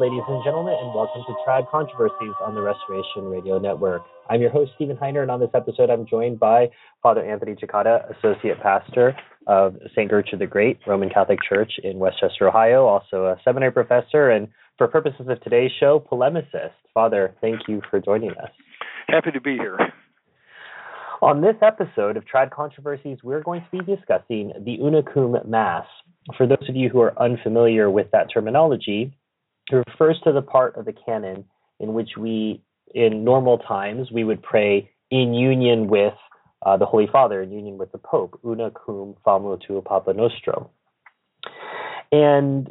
ladies and gentlemen, and welcome to Trad Controversies on the Restoration Radio Network. I'm your host, Stephen Heiner, and on this episode, I'm joined by Father Anthony Cekada, Associate Pastor of St. Gertrude the Great Roman Catholic Church in Westchester, Ohio, also a seminary professor, and for purposes of today's show, polemicist. Father, thank you for joining us. Happy to be here. On this episode of Trad Controversies, we're going to be discussing the Una Cum Mass. For those of you who are unfamiliar with that terminology, it refers to the part of the canon in which we, in normal times, we would pray in union with uh, the Holy Father, in union with the Pope, una cum famula tua Papa Nostro. And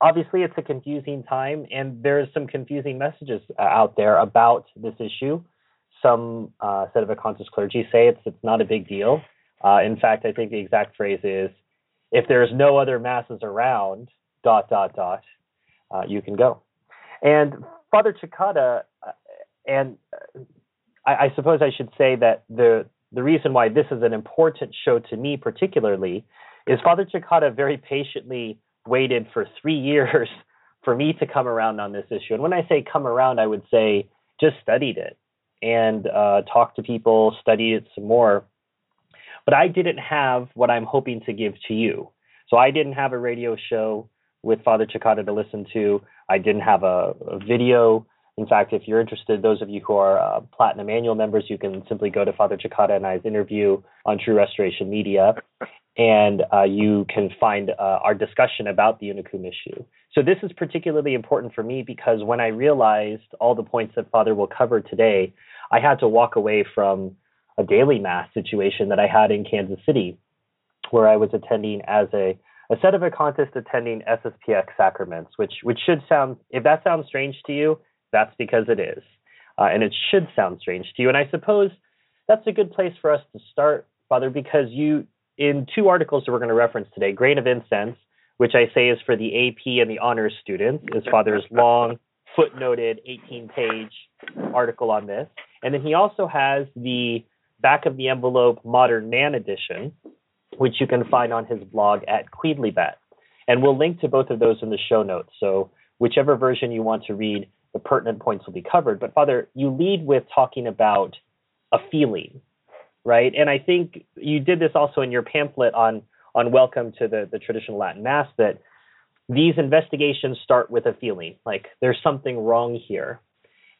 obviously, it's a confusing time, and there's some confusing messages uh, out there about this issue. Some uh, Sedevacantists clergy say it's it's not a big deal. Uh, in fact, I think the exact phrase is, "If there's no other masses around, dot dot dot, uh, you can go. And Father Cekada, uh, and uh, I, I, suppose I should say that the the reason why this is an important show to me particularly is Father Cekada very patiently waited for three years for me to come around on this issue. And when I say come around, I would say just studied it and uh, talked to people, studied it some more. But I didn't have what I'm hoping to give to you. So I didn't have a radio show with Father Cekada to listen to. I didn't have a, a, video. In fact, if you're interested, those of you who are uh, Platinum Annual members, you can simply go to Father Cekada and I's interview on True Restoration Media, and uh, you can find uh, our discussion about the Una Cum issue. So this is particularly important for me because when I realized all the points that Father will cover today, I had to walk away from a daily mass situation that I had in Kansas City, where I was attending as a a sedevacantist attending SSPX sacraments, which which should sound if that sounds strange to you, that's because it is, uh, and it should sound strange to you. And I suppose that's a good place for us to start, Father, because you in two articles that we're going to reference today, Grain of Incense, which I say is for the AP and the honors students, is Father's long footnoted 18-page article on this, and then he also has the back of the envelope modern man edition which you can find on his blog at Quidlibet. And we'll link to both of those in the show notes. So whichever version you want to read, the pertinent points will be covered. But Father, you lead with talking about a feeling, right? And I think you did this also in your pamphlet on on Welcome to the, the Traditional Latin Mass that these investigations start with a feeling, like there's something wrong here.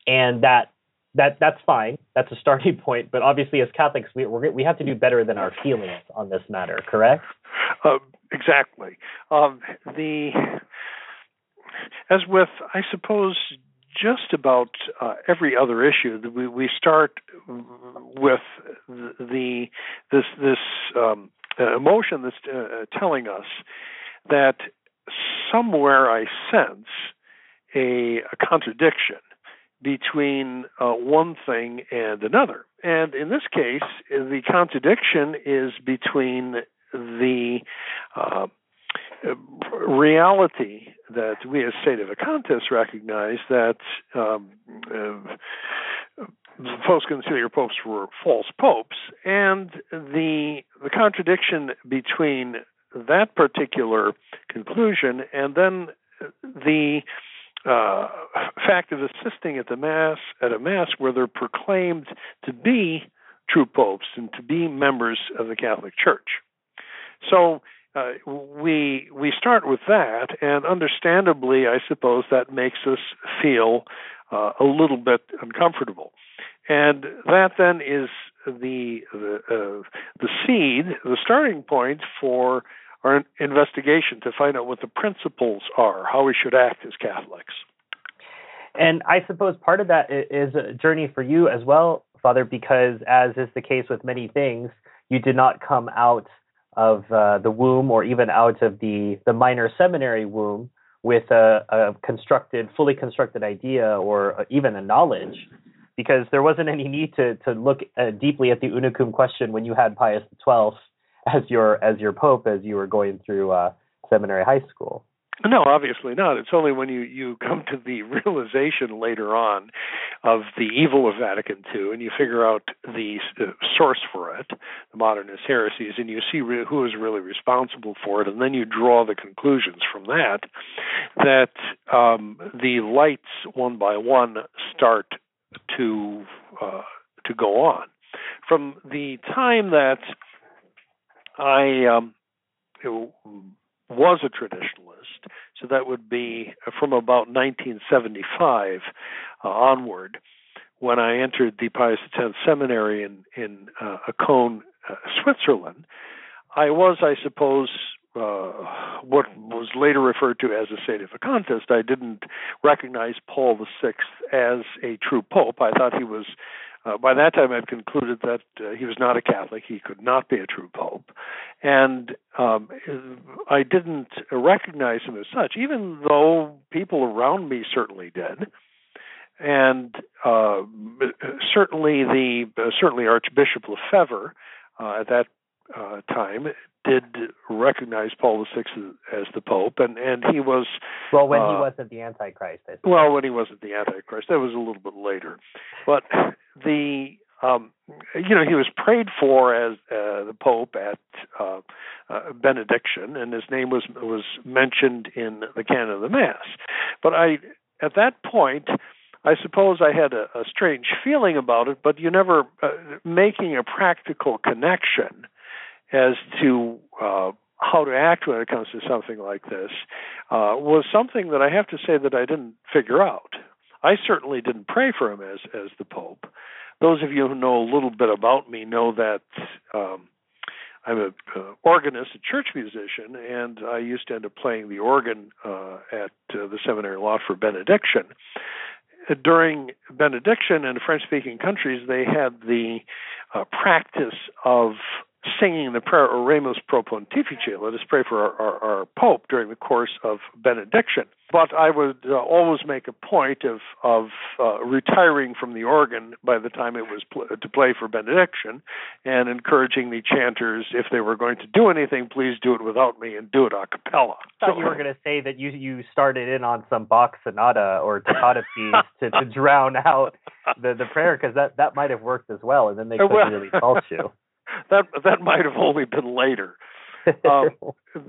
And that that that's fine. That's a starting point. But obviously, as Catholics, we we have to do better than our feelings on this matter. Correct? Uh, exactly. Um, the as with, I suppose, just about uh, every other issue, we we start with the this this um, emotion that's uh, telling us that somewhere I sense a, a contradiction between uh, one thing and another. And in this case, the contradiction is between the uh, reality that we as Sedevacantists recognize that um, uh, post-conciliar popes were false popes, and the the contradiction between that particular conclusion and then the uh, fact of assisting at the mass at a mass where they're proclaimed to be true popes and to be members of the Catholic Church. So uh, we we start with that, and understandably, I suppose that makes us feel uh, a little bit uncomfortable, and that then is the the, uh, the seed, the starting point for our investigation to find out what the principles are, how we should act as Catholics. And I suppose part of that is a journey for you as well, Father, because as is the case with many things, you did not come out of uh, the womb or even out of the, the minor seminary womb with a, a constructed, fully constructed idea or even a knowledge, because there wasn't any need to, to look uh, deeply at the una cum question when you had Pius XII as your as your pope as you were going through uh, seminary high school. No, obviously not. It's only when you, you come to the realization later on of the evil of Vatican II and you figure out the uh, source for it, the modernist heresies, and you see re- who is really responsible for it, and then you draw the conclusions from that, that um, the lights one by one start to uh, to go on. From the time that I um, was a traditionalist, so that would be from about 1975 uh, onward, when I entered the Pius X Seminary in in uh, Écône, uh, Switzerland. I was, I suppose, uh, what was later referred to as a sedevacantist. I didn't recognize Paul VI as a true pope. I thought he was uh, by that time, I'd concluded that uh, he was not a Catholic. He could not be a true pope. And um, I didn't recognize him as such, even though people around me certainly did. And uh, certainly the uh, certainly Archbishop Lefebvre uh, at that uh, time did recognize Paul VI as, as the Pope, and and he was well when he wasn't the Antichrist. Well, when he wasn't the Antichrist, that was a little bit later. But the um, you know he was prayed for as uh, the Pope at uh, uh, benediction, and his name was was mentioned in the canon of the Mass. But I at that point. I suppose I had a, a strange feeling about it, but you never uh, making a practical connection as to uh, how to act when it comes to something like this uh, was something that I have to say that I didn't figure out. I certainly didn't pray for him as as the Pope. Those of you who know a little bit about me know that um, I'm an uh, organist, a church musician, and I used to end up playing the organ uh, at uh, the seminary loft for benediction. During benediction in French-speaking countries, they had the uh, practice of singing the prayer Oremus pro pontifice, let us pray for our, our, our, Pope during the course of benediction. But I would uh, always make a point of, of uh, retiring from the organ by the time it was pl- to play for benediction and encouraging the chanters, if they were going to do anything, please do it without me and do it a cappella. I thought so, you were going to say that you, you started in on some Bach sonata or toccata piece to, to drown out the, the prayer because that, that might have worked as well, and then they couldn't well, really fault you. that that might have only been later. Um,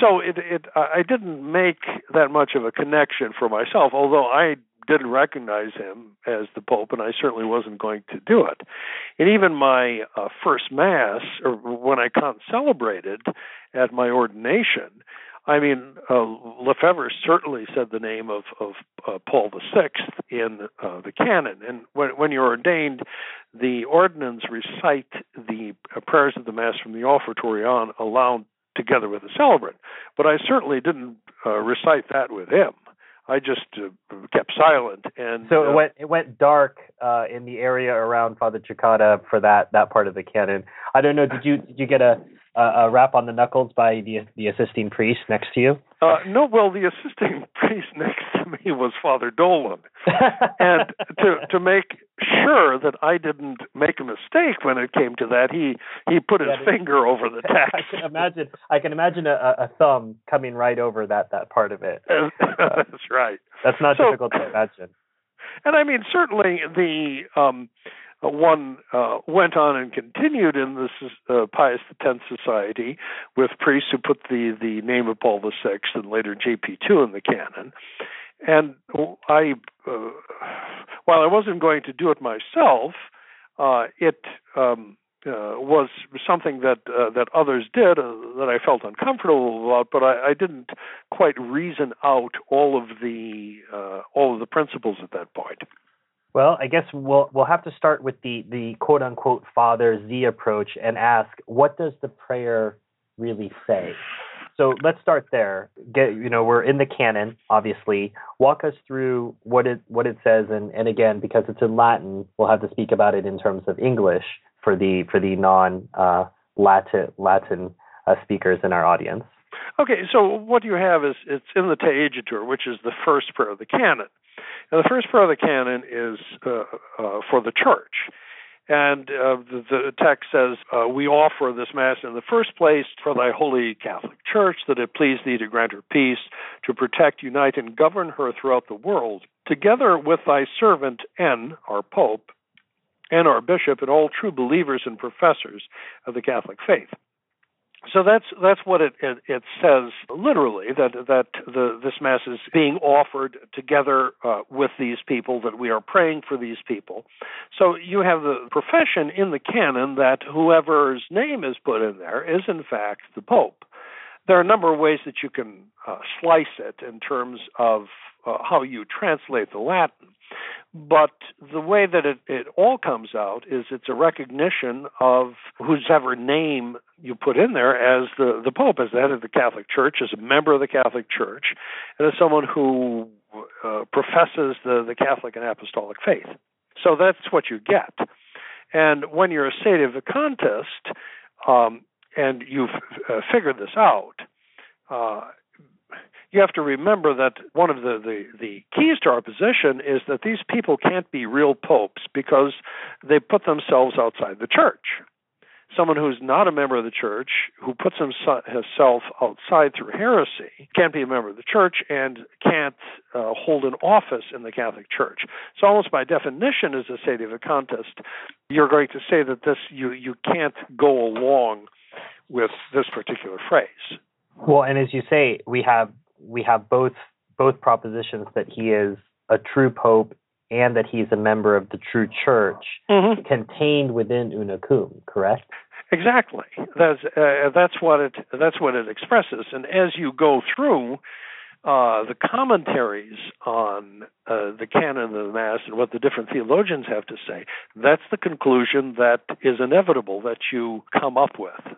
so it it I didn't make that much of a connection for myself, although I didn't recognize him as the Pope, and I certainly wasn't going to do it. And even my uh, first Mass, or when I celebrated at my ordination, I mean, uh, Lefebvre certainly said the name of, of uh, Paul VI in uh, the canon. And when, when you're ordained, the ordinands recite the uh, prayers of the Mass from the offertory on aloud together with the celebrant. But I certainly didn't uh, recite that with him. I just uh, kept silent, and so it went it went dark in the area around Father Cekada for that that part of the canon. I don't know. Did you did you get a a rap on the knuckles by the the assisting priest next to you? Uh, no, well, the assisting priest next to me was Father Dolan, and to to make sure that I didn't make a mistake when it came to that, he he put his yeah, finger over the text. I can imagine. I can imagine a, a thumb coming right over that that part of it. that's right. That's not so, difficult to imagine. And I mean, certainly the um, one uh, went on and continued in this uh, Pius X Society with priests who put the, the name of Paul VI and later JP2 in the canon. And I, uh, while I wasn't going to do it myself, uh, it um, uh, was something that uh, that others did uh, that I felt uncomfortable about, but I, I didn't quite reason out all of the uh, all of the principles at that point. Well, I guess we'll we'll have to start with the the quote unquote Father Z approach and ask what does the prayer really say? So let's start there. Get you know we're in the canon, obviously. Walk us through what it what it says, and and again because it's in Latin, we'll have to speak about it in terms of English for the for the non uh, Latin Latin uh, speakers in our audience. Okay, so what you have is it's in the Te igitur, which is the first prayer of the canon, and the first part of the canon is uh, uh for the church. And uh, the, the, text says, uh, We offer this Mass in the first place for thy holy Catholic Church, that it please thee to grant her peace, to protect, unite, and govern her throughout the world, together with thy servant N, our Pope, and our bishop, and all true believers and professors of the Catholic faith so that's that's what it, it, it says literally that that the this mass is being offered together uh, with these people that we are praying for these people. So you have the profession in the canon that whoever's name is put in there is in fact the pope. There are a number of ways that you can uh, slice it in terms of uh, how you translate the Latin. But the way that it, it all comes out is it's a recognition of whosever name you put in there as the, the Pope, as the head of the Catholic Church, as a member of the Catholic Church, and as someone who uh, professes the, the Catholic and Apostolic faith. So that's what you get. And when you're a sedevacantist, um, and you've uh, figured this out, uh, you have to remember that one of the, the, the keys to our position is that these people can't be real popes because they put themselves outside the church. Someone who's not a member of the church, who puts himself outside through heresy, can't be a member of the church and can't uh, hold an office in the Catholic Church. So, almost by definition, as a sedevacantist, you're going to say that this you you can't go along with this particular phrase. Well, and as you say, we have we have both both propositions that he is a true pope and that he's a member of the true church mm-hmm. contained within Una Cum, correct? Exactly. That's uh, that's what it that's what it expresses. And as you go through uh, the commentaries on uh, the canon of the Mass and what the different theologians have to say, that's the conclusion that is inevitable that you come up with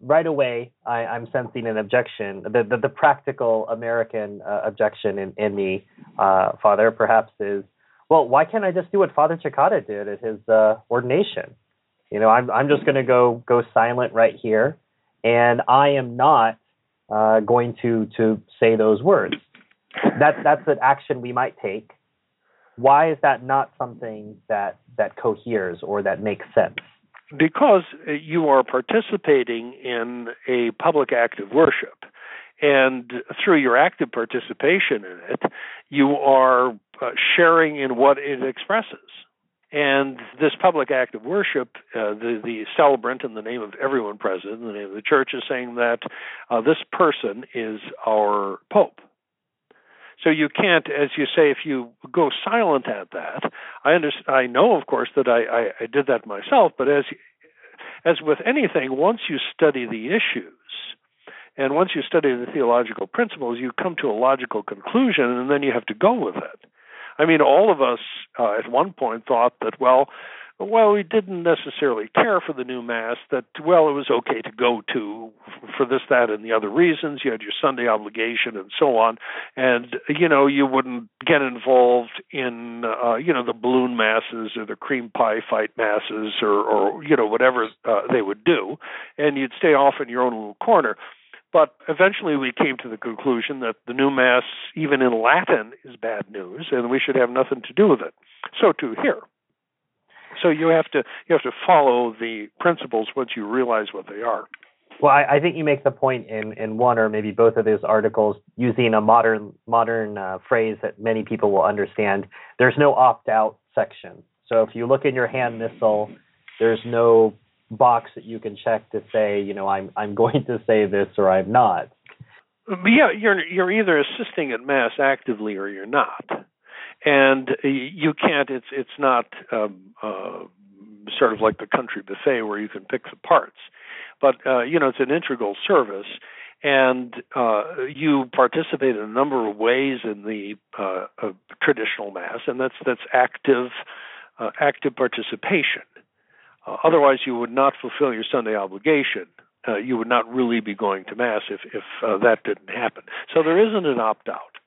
right away I, am sensing an objection, the the, the practical American uh, objection in, in me, uh, Father, perhaps is, well, why can't I just do what Father Cekada did at his uh, ordination? You know, I'm I'm just going to go go silent right here, and I am not uh, going to to say those words. That that's an action we might take. Why is that not something that that coheres or that makes sense? Because you are participating in a public act of worship. And through your active participation in it, you are uh, sharing in what it expresses. And this public act of worship, uh, the, the celebrant in the name of everyone present, in the name of the church, is saying that uh, this person is our Pope. So you can't, as you say, if you go silent at that. I understand. I know, of course, that I, I, I did that myself. But as as with anything, once you study the issues, and once you study the theological principles, you come to a logical conclusion, and then you have to go with it. I mean, all of us uh, at one point thought that, well, well, we didn't necessarily care for the new mass. That well, it was okay to go to for this, that, and the other reasons. You had your Sunday obligation and so on, and you know you wouldn't get involved in uh, you know the balloon masses or the cream pie fight masses or or you know whatever uh, they would do, and you'd stay off in your own little corner. But eventually we came to the conclusion that the new Mass, even in Latin, is bad news, and we should have nothing to do with it. So too here. So you have to you have to follow the principles once you realize what they are. Well, I, I think you make the point in, in one or maybe both of those articles using a modern modern uh, phrase that many people will understand. There's no opt out section. So if you look in your hand missal, there's no box that you can check to say, you know, I'm I'm going to say this or I'm not. Yeah, you're you're either assisting at mass actively or you're not and you can't. It's it's not um, uh, sort of like the country buffet where you can pick the parts. But uh, you know, it's an integral service, and uh, you participate in a number of ways in the uh, traditional mass, and that's that's active uh, active participation. Uh, otherwise, you would not fulfill your Sunday obligation. Uh, you would not really be going to mass if if that didn't happen. So there isn't an opt out.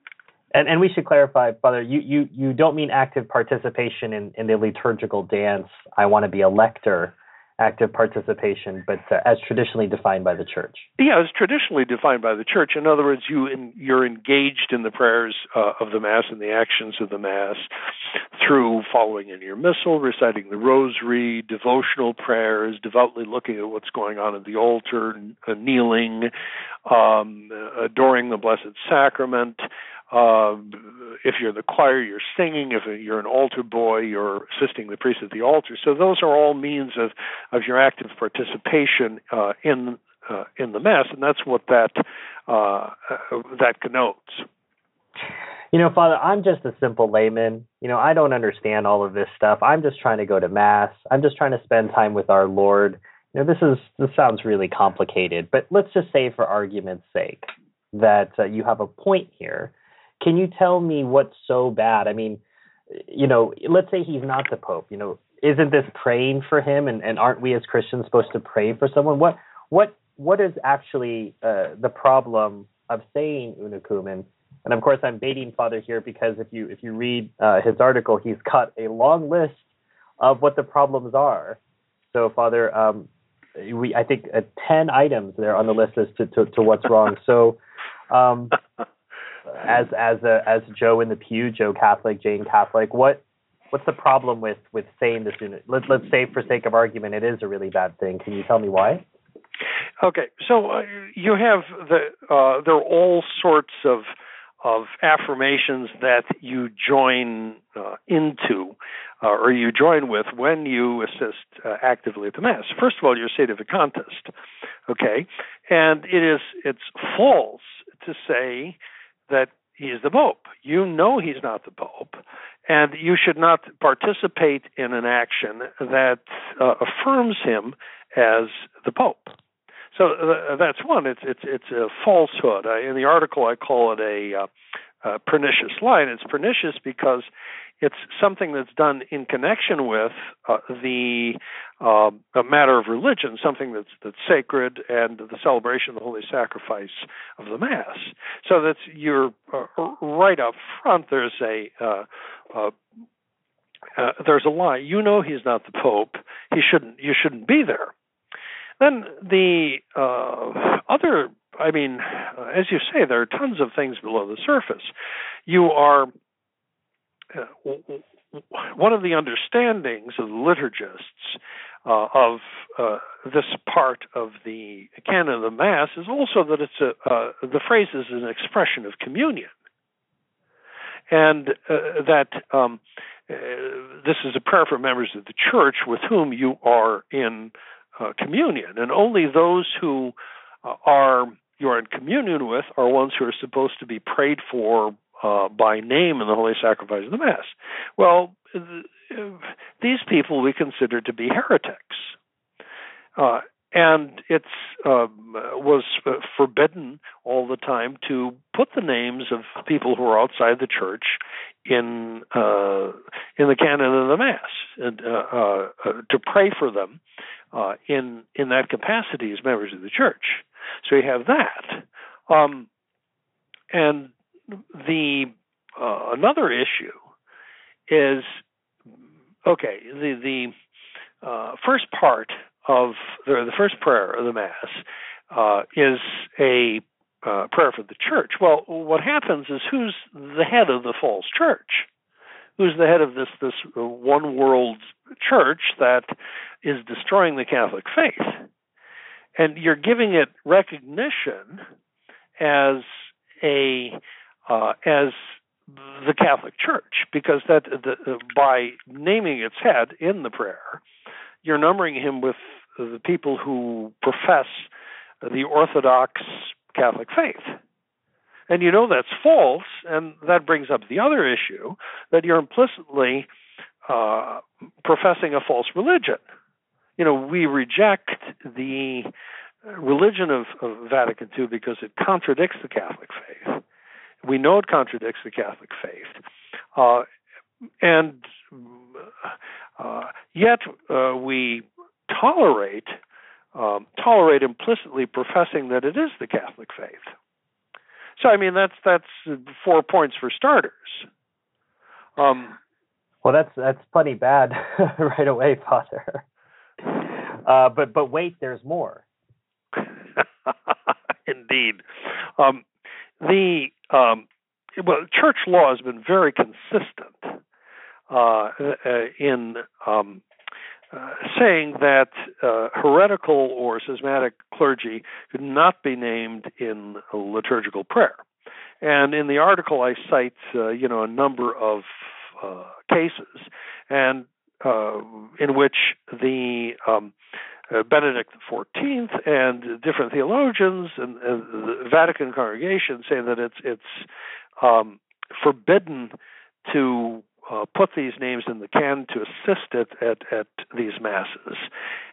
And, and we should clarify, Father, you, you, you don't mean active participation in, in the liturgical dance, I want to be a lector, active participation, but uh, as traditionally defined by the church. Yeah, as traditionally defined by the church. In other words, you in, you're engaged in the prayers uh, of the Mass and the actions of the Mass through following in your missal, reciting the Rosary, devotional prayers, devoutly looking at what's going on at the altar, uh, kneeling, um, adoring the Blessed Sacrament. Uh, if you're the choir, you're singing. If you're an altar boy, you're assisting the priest at the altar. So those are all means of of your active participation uh, in uh, in the mass, and that's what that uh, that connotes. You know, Father, I'm just a simple layman. You know, I don't understand all of this stuff. I'm just trying to go to mass. I'm just trying to spend time with our Lord. You know, this is this sounds really complicated, but let's just say, for argument's sake, that uh, you have a point here can you tell me what's so bad? I mean, you know, let's say he's not the Pope. You know, isn't this praying for him? And, and aren't we as Christians supposed to pray for someone? What what what is actually uh, the problem of saying Una And of course, I'm baiting Father here because if you if you read uh, his article, he's got a long list of what the problems are. So, Father, um, we I think uh, ten items there on the list as to, to, to what's wrong. So, um, as as a as Joe in the pew, Joe Catholic, Jane Catholic, what what's the problem with with saying this? In, Let, let's say, for sake of argument, it is a really bad thing. Can you tell me why? Okay, so uh, you have the uh, there are all sorts of of affirmations that you join uh, into uh, or you join with when you assist uh, actively at the mass. First of all, your contest, okay, and it is it's false to say that he is the Pope. You know he's not the Pope, and you should not participate in an action that uh, affirms him as the Pope. So uh, that's one. It's it's it's a falsehood. In the article, I call it a, uh, pernicious line. It's pernicious because it's something that's done in connection with uh, the uh, matter of religion, something that's that's sacred, and the celebration of the holy sacrifice of the mass. So that's you're uh, right up front. There's a uh, uh, uh, there's a lie. You know he's not the pope. He shouldn't. You shouldn't be there. Then the other I mean, as you say, there are tons of things below the surface. You are one of the understandings of the liturgists uh, of uh, this part of the canon of the Mass is also that it's a uh, the phrase is an expression of communion, and uh, that um, uh, this is a prayer for members of the church with whom you are in communion, and only those who are you are in communion with are ones who are supposed to be prayed for uh, by name in the Holy Sacrifice of the Mass. Well, these people we consider to be heretics. Uh, and it um, was forbidden all the time to put the names of people who are outside the church in uh, in the canon of the mass, and uh, uh, uh to pray for them uh, in in that capacity as members of the church. So you have that, um, and the uh, another issue is okay. The the uh, first part of the, the first prayer of the mass uh, is a uh, prayer for the church. Well, what happens is who's the head of the false church? Who's the head of this this one world church that is destroying the Catholic faith? And you're giving it recognition as a uh, as the Catholic Church, because that the, by naming its head in the prayer, you're numbering him with the people who profess the Orthodox Catholic faith. And you know that's false, and that brings up the other issue that you're implicitly uh, professing a false religion. You know, we reject the religion of, of Vatican II because it contradicts the Catholic faith. We know it contradicts the Catholic faith, uh, and uh, yet uh, we tolerate um, tolerate implicitly professing that it is the Catholic faith. So, I mean, that's that's four points for starters. Um, well, that's that's plenty bad right away, Father. Uh, but but wait, there's more. Indeed, um, the um, well, church law has been very consistent uh, uh in um, uh, saying that uh, heretical or schismatic clergy could not be named in liturgical prayer. And in the article, I cite uh, you know a number of uh, cases, and uh, in which the um, Benedict XIV and different theologians and, and, the Vatican congregation say that it's it's um, forbidden to uh, put these names in the can to assist at, at, at these masses.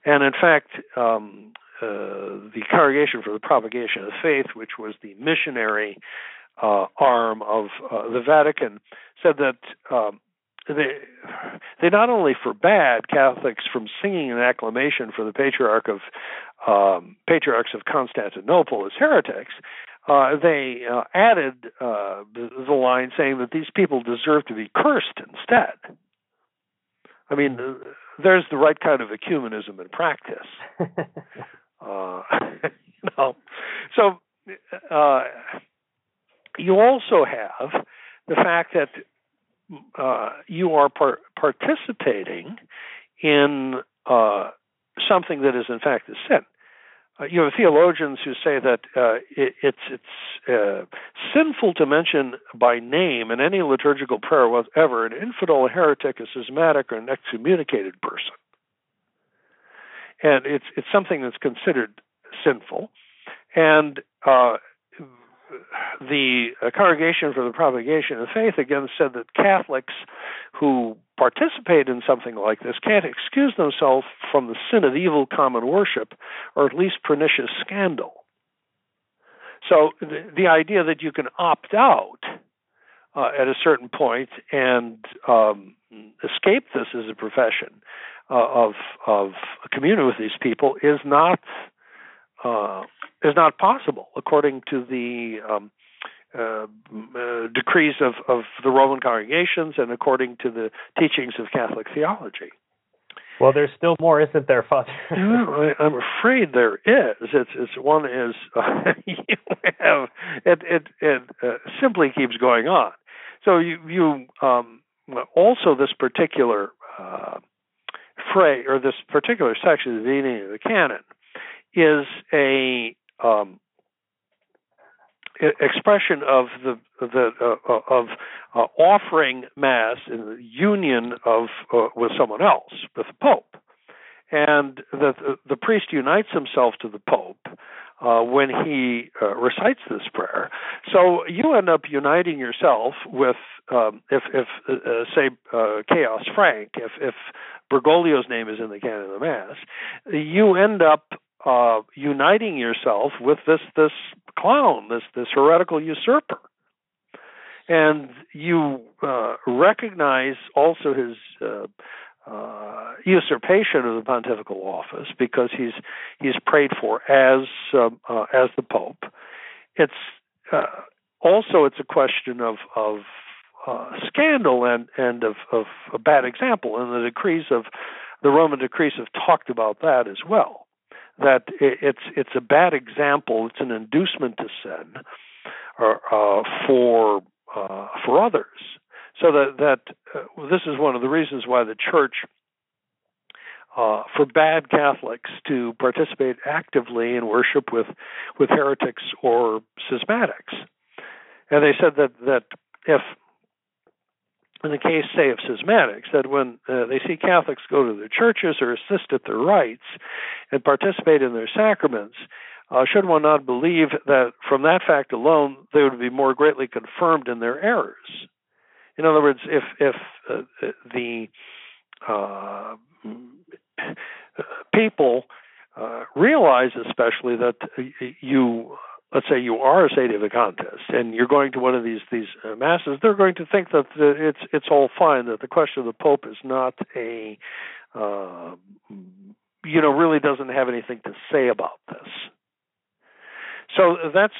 And in fact, um, uh, the Congregation for the Propagation of Faith, which was the missionary uh, arm of uh, the Vatican, said that um, they they not only forbade Catholics from singing an acclamation for the patriarch of um, patriarchs of Constantinople as heretics, uh, they uh, added uh, the, the, line saying that these people deserve to be cursed instead. I mean, uh, there's the right kind of ecumenism in practice. Uh, you know, so uh, you also have the fact that you are par- participating in something that is in fact a sin. Uh, you have theologians who say that uh, it, it's it's uh, sinful to mention by name in any liturgical prayer whatever an infidel, a heretic, a schismatic, or an excommunicated person, and it's it's something that's considered sinful, and uh, the Congregation for the Propagation of Faith again said that Catholics who participate in something like this can't excuse themselves from the sin of evil common worship or at least pernicious scandal. So the, the idea that you can opt out uh, at a certain point and um, escape this as a profession uh, of of communion with these people is not uh, is not possible according to the um, uh, uh, decrees of, of the Roman congregations and according to the teachings of Catholic theology. Well, there's still more, isn't there, Father? I, I'm afraid there is. It's, it's one is uh, you have it it it uh, simply keeps going on. So you you um, also this particular uh, phrase or this particular section of the beginning of the canon is a um, expression of the the uh, uh, of uh, offering mass in the union of uh, with someone else with the pope. And the, the, priest unites himself to the pope uh, when he uh, recites this prayer. So you end up uniting yourself with um, if if say chaos frank if if bergoglio's name is in the canon of the mass you end up uh, uniting yourself with this this clown, this this heretical usurper, and you uh, recognize also his uh, uh, usurpation of the pontifical office because he's he's prayed for as um, uh, as the pope. It's uh, also it's a question of of scandal and and of, of a bad example, and the decrees of the Roman decrees have talked about that as well that it's it's a bad example. It's an inducement to sin uh, uh, for uh, for others. So that that uh, this is one of the reasons why the church uh, forbade Catholics to participate actively in worship with with heretics or schismatics, and they said that that if in the case, say, of schismatics, that when uh, they see Catholics go to their churches or assist at their rites and participate in their sacraments, uh, should one not believe that from that fact alone they would be more greatly confirmed in their errors? In other words, if if uh, the uh, people uh, realize, especially that you, let's say, you are a sedevacantist and you're going to one of these these uh, masses, they're going to think that it's it's all fine. That the question of the Pope is not a, uh, you know, really doesn't have anything to say about this. So that's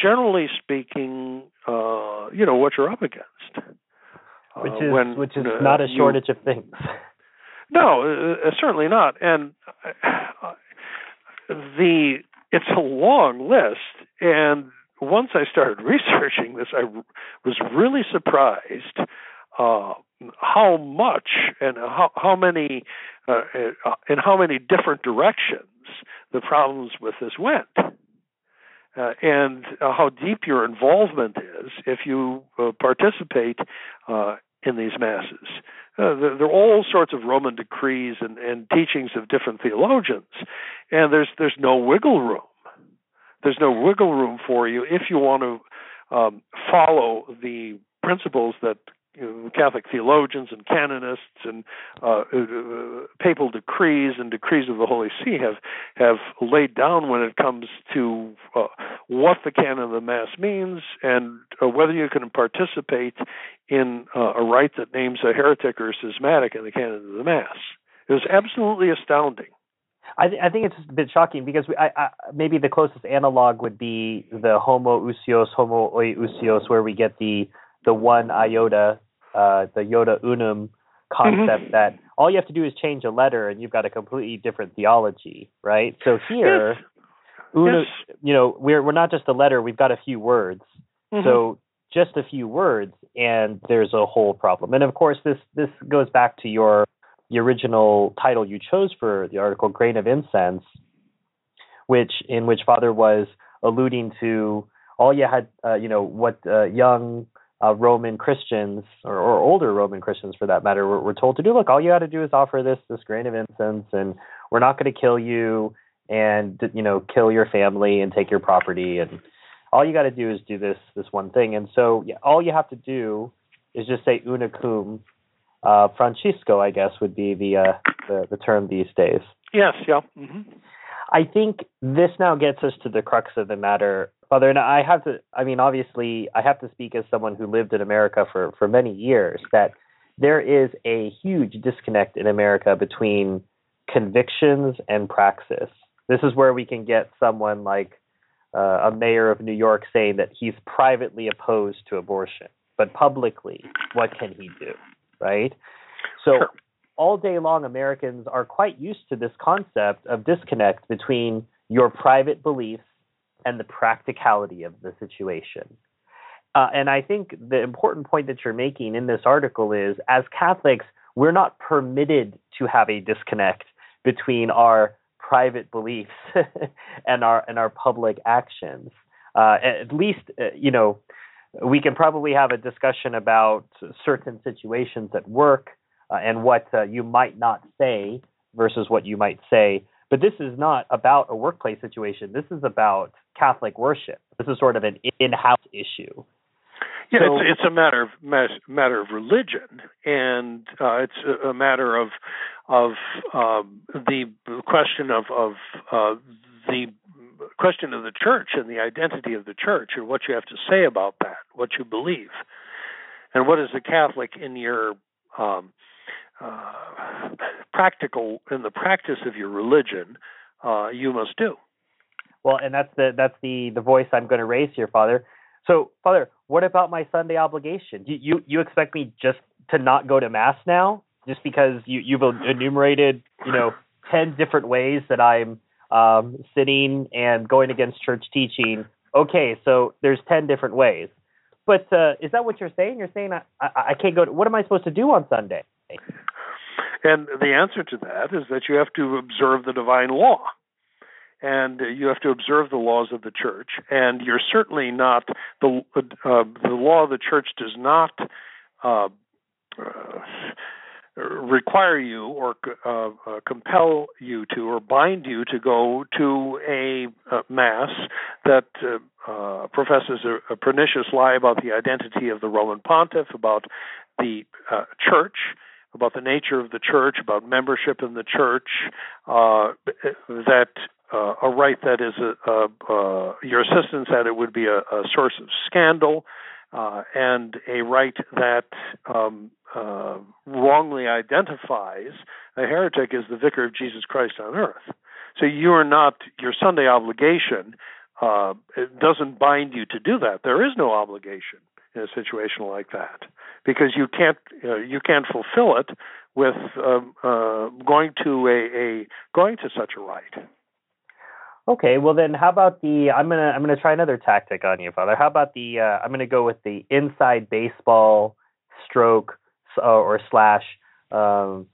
generally speaking, uh, you know, what you're up against. Which is when, which is not a shortage you, of things. No, uh, certainly not. And uh, the it's a long list, and once I started researching this, I was really surprised uh, how much and how how many uh, uh, in how many different directions the problems with this went. Uh, and uh, how deep your involvement is if you uh, participate uh, in these masses. Uh, there are all sorts of Roman decrees and, and teachings of different theologians, and there's there's no wiggle room. There's no wiggle room for you if you want to um, follow the principles that Catholic theologians and canonists and uh, uh, papal decrees and decrees of the Holy See have have laid down when it comes to uh, what the canon of the Mass means and uh, whether you can participate in uh, a rite that names a heretic or schismatic in the canon of the Mass. It was absolutely astounding. I, th- I think it's a bit shocking because we, I, I, maybe the closest analog would be the homoousios, homo ousios, where we get the the one iota uh, the Iota Unum concept mm-hmm. that all you have to do is change a letter and you've got a completely different theology, right? So here, yes. Yes. you know, we're we're not just a letter; we've got a few words. Mm-hmm. So just a few words, and there's a whole problem. And of course, this this goes back to your the original title you chose for the article, "Grain of Incense," which in which Father was alluding to all you had, uh, you know, what uh, young uh, Roman Christians or, or, older Roman Christians, for that matter, were, were told to do. Look, all you got to do is offer this this grain of incense, and we're not going to kill you and you know kill your family and take your property, and all you got to do is do this this one thing. And so yeah, all you have to do is just say una cum uh, Francisco, I guess would be the, uh, the the term these days. Yes, yeah. Mm-hmm. I think this now gets us to the crux of the matter Father, and I have to, I mean, obviously, I have to speak as someone who lived in America for, for many years, that there is a huge disconnect in America between convictions and praxis. This is where we can get someone like uh, a mayor of New York saying that he's privately opposed to abortion, but publicly, what can he do? Right? So, sure. all day long, Americans are quite used to this concept of disconnect between your private beliefs and the practicality of the situation. Uh, and I think the important point that you're making in this article is as Catholics, we're not permitted to have a disconnect between our private beliefs and our and our public actions. Uh, at least, uh, you know, we can probably have a discussion about certain situations at work uh, and what uh, you might not say versus what you might say. But this is not about a workplace situation. This is about Catholic worship. This is sort of an in-house issue. Yeah, so, it's it's a matter of matter of religion, and uh, it's a, matter of of um, the question of of uh, the question of the church and the identity of the church and what you have to say about that, what you believe, and what is the Catholic in your um, uh, practical in the practice of your religion uh, you must do. Well, and that's the that's the the voice I'm going to raise here, Father. So, Father, what about my Sunday obligation? You you, you expect me just to not go to mass now, just because you you've enumerated you know ten different ways that I'm um, sitting and going against church teaching? Okay, so there's ten different ways. But uh, is that what you're saying? You're saying I, I, I can't go. To, what am I supposed to do on Sunday? And the answer to that is that you have to observe the divine law and you have to observe the laws of the church. And you're certainly not the uh, the law of the church does not uh, uh, require you or uh, uh, compel you to or bind you to go to a mass that professes a, a, pernicious lie about the identity of the Roman Pontiff, about the church. about the nature of the church, about membership in the church, uh, that uh, a rite that is a, a, uh, your assistant said it would be a, a source of scandal, uh, and a rite that um, uh, wrongly identifies a heretic as the vicar of Jesus Christ on earth. So you are not your Sunday obligation. Uh, it doesn't bind you to do that. There is no obligation in a situation like that because you can't uh, you can't fulfill it with um, uh, going to a, a going to such a rite. Okay, well then, how about the? I'm gonna I'm gonna try another tactic on you, Father. How about the? Uh, I'm gonna go with the inside baseball stroke uh, or slash um,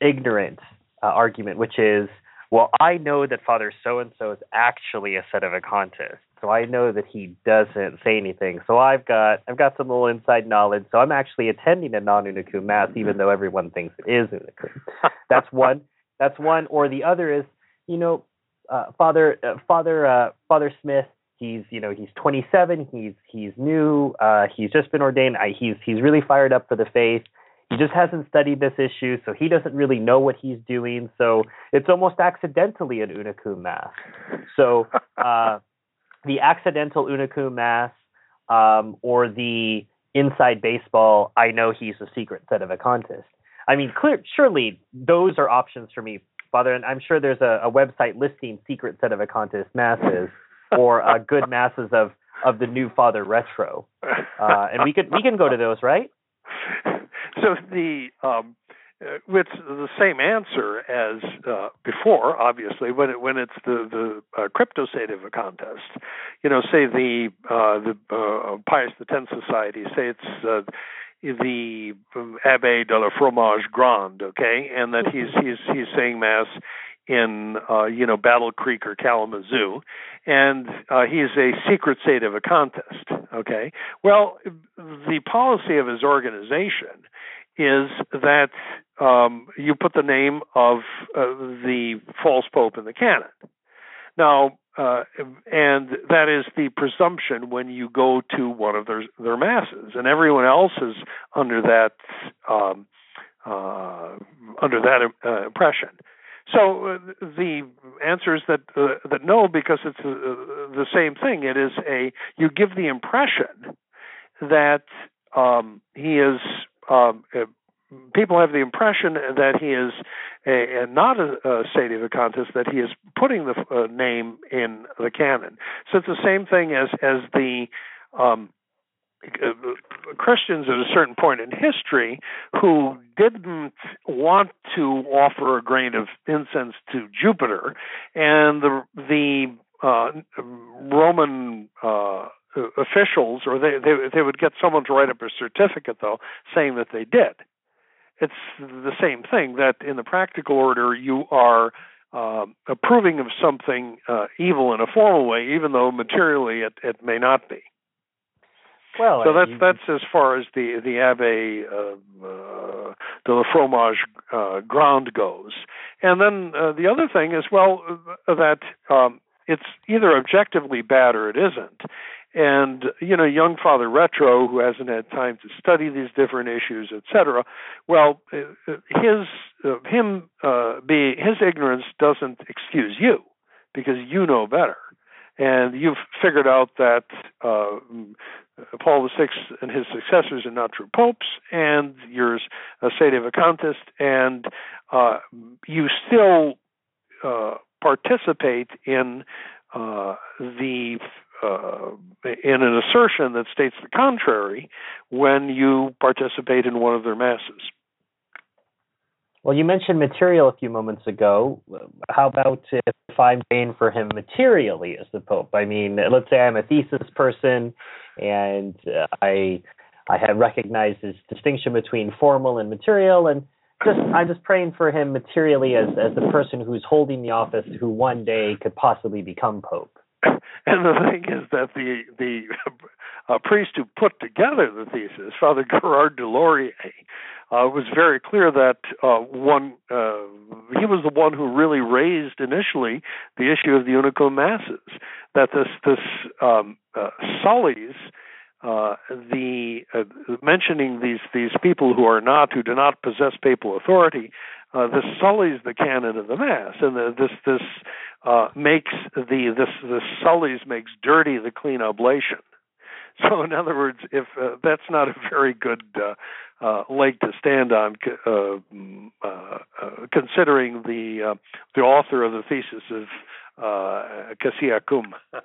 ignorant uh, argument, which is, well, I know that Father so and so is actually a sedevacantist, so I know that he doesn't say anything. So I've got I've got some little inside knowledge. So I'm actually attending a non Una Cum mass, even though everyone thinks it is Una That's one. That's one. Or the other is, you know, uh, Father uh, Father uh, Father Smith. He's you know he's 27. He's he's new. Uh, he's just been ordained. I, he's he's really fired up for the faith. He just hasn't studied this issue, so he doesn't really know what he's doing. So it's almost accidentally an Una Cum mass. So uh, the accidental Una Cum mass um, or the inside baseball. I know he's a secret sedevacantist. I mean, clear, surely those are options for me Father, and I'm sure there's a, a website listing secret sedevacantist masses or uh, good masses of of the new Father Retro, uh, and we could we can go to those, right? So the um, uh, it's the same answer as uh, before, obviously. When it when it's the the uh, crypto sedevacantist, you know, say the uh, the uh, Pius X Society, say it's uh, the Abbe de la Fromage Grande, okay, and that he's he's he's saying mass in uh, you know Battle Creek or Kalamazoo, and uh, he is a secret sedevacantist. Okay, well, the policy of his organization is that um, you put the name of uh, the false pope in the canon. Now, uh, and that is the presumption when you go to one of their their masses, and everyone else is under that um, uh, under that uh, impression. So uh, the answer is that uh, that no, because it's uh, the same thing. It is a you give the impression that um, he is um, people have the impression that he is a, a not a, a sedevacantist, that he is putting the uh, name in the canon. So it's the same thing as as the um, Christians at a certain point in history who didn't want to offer a grain of incense to Jupiter, and the the uh, Roman uh, officials, or they, they they would get someone to write up a certificate though, saying that they did it's the same thing that in the practical order you are uh, approving of something uh, evil in a formal way, even though materially it, it may not be. Well, so that's that's as far as the the Abbe uh, uh, de la Fromage uh, Grande goes, and then uh, the other thing is well uh, that um, it's either objectively bad or it isn't, and you know young father retro who hasn't had time to study these different issues etc well uh, uh, his uh, him uh be his ignorance doesn't excuse you because you know better. And you've figured out that uh Paul VI and his successors are not true popes, and you're a sedevacantist, and uh, you still uh, participate in uh, the uh, in an assertion that states the contrary when you participate in one of their masses. Well, you mentioned material a few moments ago. How about if I'm paying for him materially as the Pope? I mean, let's say I'm a thesis person and uh, I I have recognized this distinction between formal and material, and just I'm just praying for him materially as as the person who's holding the office who one day could possibly become Pope. And the thing is that the the uh, priest who put together the thesis, Father Guérard des Lauriers, uh, was very clear that uh, one uh, he was the one who really raised initially the issue of the Una Cum masses. That this this um, uh, Sully's uh, the uh, mentioning these these people who are not who do not possess papal authority, uh, this sullies the canon of the mass, and the, this this uh, makes the this this sullies makes dirty the clean oblation. So, in other words, if uh, that's not a very good uh, uh, leg to stand on, uh, mm, uh, uh, considering the uh, the author of the thesis of uh, Cassiacum.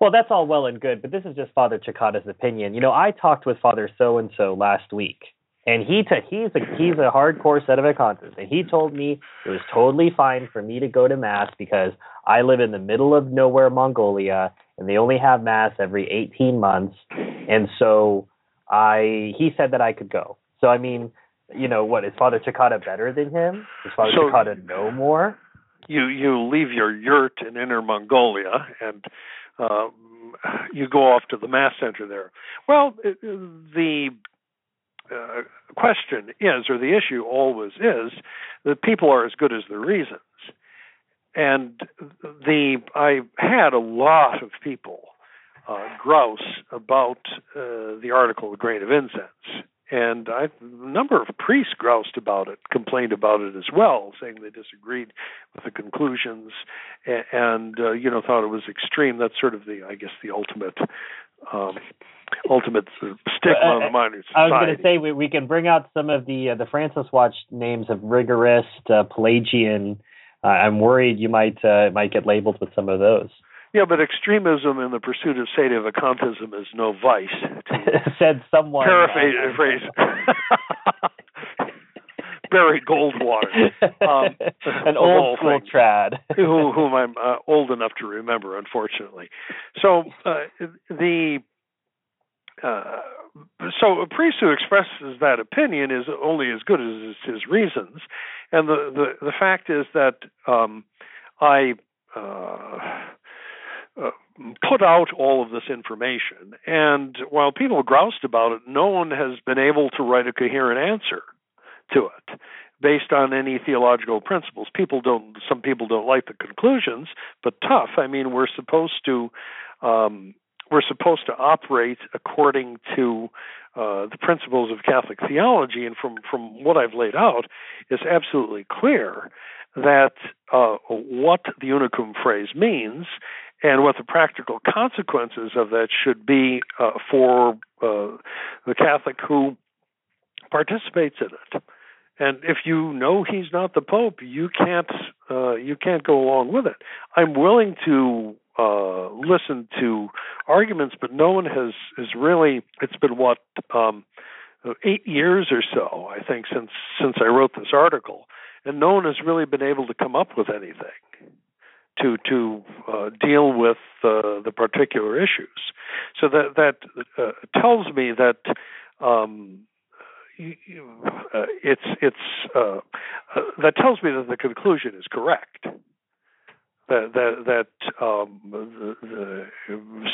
Well, that's all well and good, but this is just Father Cekada's opinion. You know, I talked with Father so and so last week, and he t- he's a he's a hardcore set of sedevacantist, and he told me it was totally fine for me to go to mass because I live in the middle of nowhere, Mongolia, and they only have mass every 18 months, and so I he said that I could go. So I mean, you know, what is Father Cekada better than him? Does Father so, Cekada know more? You you leave your yurt in Inner Mongolia and uh, you go off to the mass center there. Well, the uh, question is, or the issue always is, that people are as good as their reasons. And the I had a lot of people uh, grouse about uh, the article "A Grain of Incense," and I, a number of priests groused about it, complained about it as well, saying they disagreed with the conclusions, and, and uh, you know thought it was extreme. That's sort of the, I guess, the ultimate. Um, ultimate stigma uh, on the minor society. I was going to say we, we can bring out some of the uh, the Francis Watch names of rigorist, uh, Pelagian. Uh, I'm worried you might uh, might get labeled with some of those. Yeah, but extremism in the pursuit of sedevacantism is no vice. Said someone. Paraphrase. Barry Goldwater. Um, An old school trad. who, whom I'm uh, old enough to remember, unfortunately. So uh, the. Uh, so a priest who expresses that opinion is only as good as his reasons, and the the, the fact is that um, I uh, uh, put out all of this information. And while people groused about it, no one has been able to write a coherent answer to it based on any theological principles. People don't. Some people don't like the conclusions, but tough. I mean, we're supposed to. Um, we're supposed to operate according to uh, the principles of Catholic theology, and from from what I've laid out, it's absolutely clear that uh, what the una cum phrase means and what the practical consequences of that should be uh, for uh, the Catholic who participates in it. And if you know he's not the Pope, you can't uh, you can't go along with it. I'm willing to uh, listen to arguments, but no one has has really. It's been what um, eight years or so, I think, since since I wrote this article, and no one has really been able to come up with anything to to uh, deal with uh, the particular issues. So that that uh, tells me that um, uh, it's it's uh, uh, that tells me that the conclusion is correct. That that that um, the, the,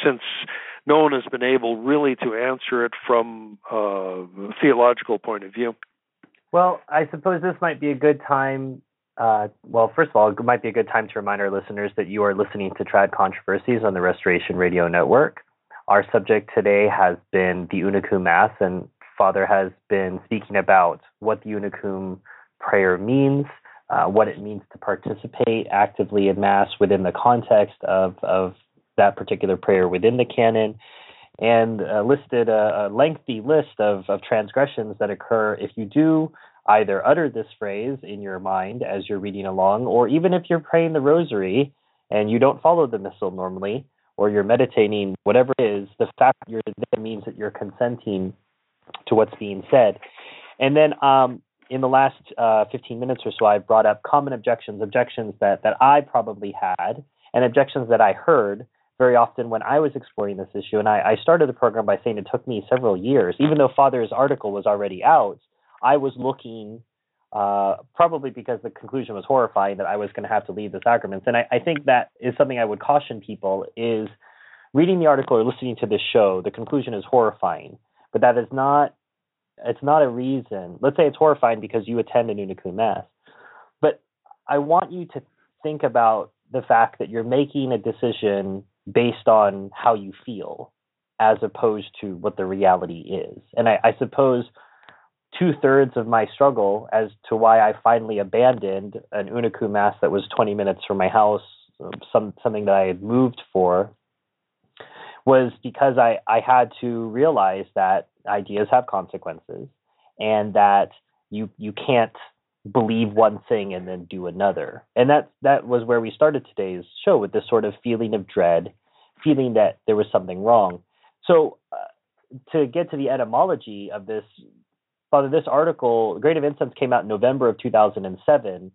since no one has been able really to answer it from a theological point of view. Well, I suppose this might be a good time uh, well, first of all, it might be a good time to remind our listeners that you are listening to Trad Controversies on the Restoration Radio Network. Our subject today has been the Una Cum Mass, and Father has been speaking about what the Una Cum prayer means, uh, what it means to participate actively in Mass within the context of, of that particular prayer within the canon, and uh, listed a, a, lengthy list of, of transgressions that occur if you do either utter this phrase in your mind as you're reading along, or even if you're praying the rosary and you don't follow the missal normally, or you're meditating, whatever it is, the fact that you're there means that you're consenting to what's being said. And then um, in the last uh, 15 minutes or so, I've brought up common objections, objections that, that I probably had, and objections that I heard very often when I was exploring this issue. And I, I started the program by saying it took me several years, even though Father's article was already out I was looking, uh, probably because the conclusion was horrifying that I was going to have to leave the sacraments. And I, I think that is something I would caution people is reading the article or listening to this show. The conclusion is horrifying, but that is not. It's not a reason. Let's say it's horrifying because you attend an una cum mass, but I want you to think about the fact that you're making a decision based on how you feel as opposed to what the reality is. And I, I suppose two thirds of my struggle as to why I finally abandoned an Una Cum Mass that was 20 minutes from my house, some something that I had moved for, was because I, I had to realize that ideas have consequences and that you you can't believe one thing and then do another. And that that was where we started today's show with this sort of feeling of dread, feeling that there was something wrong. So uh, to get to the etymology of this, Father, this article, Grain of Incense, came out in November of 2007.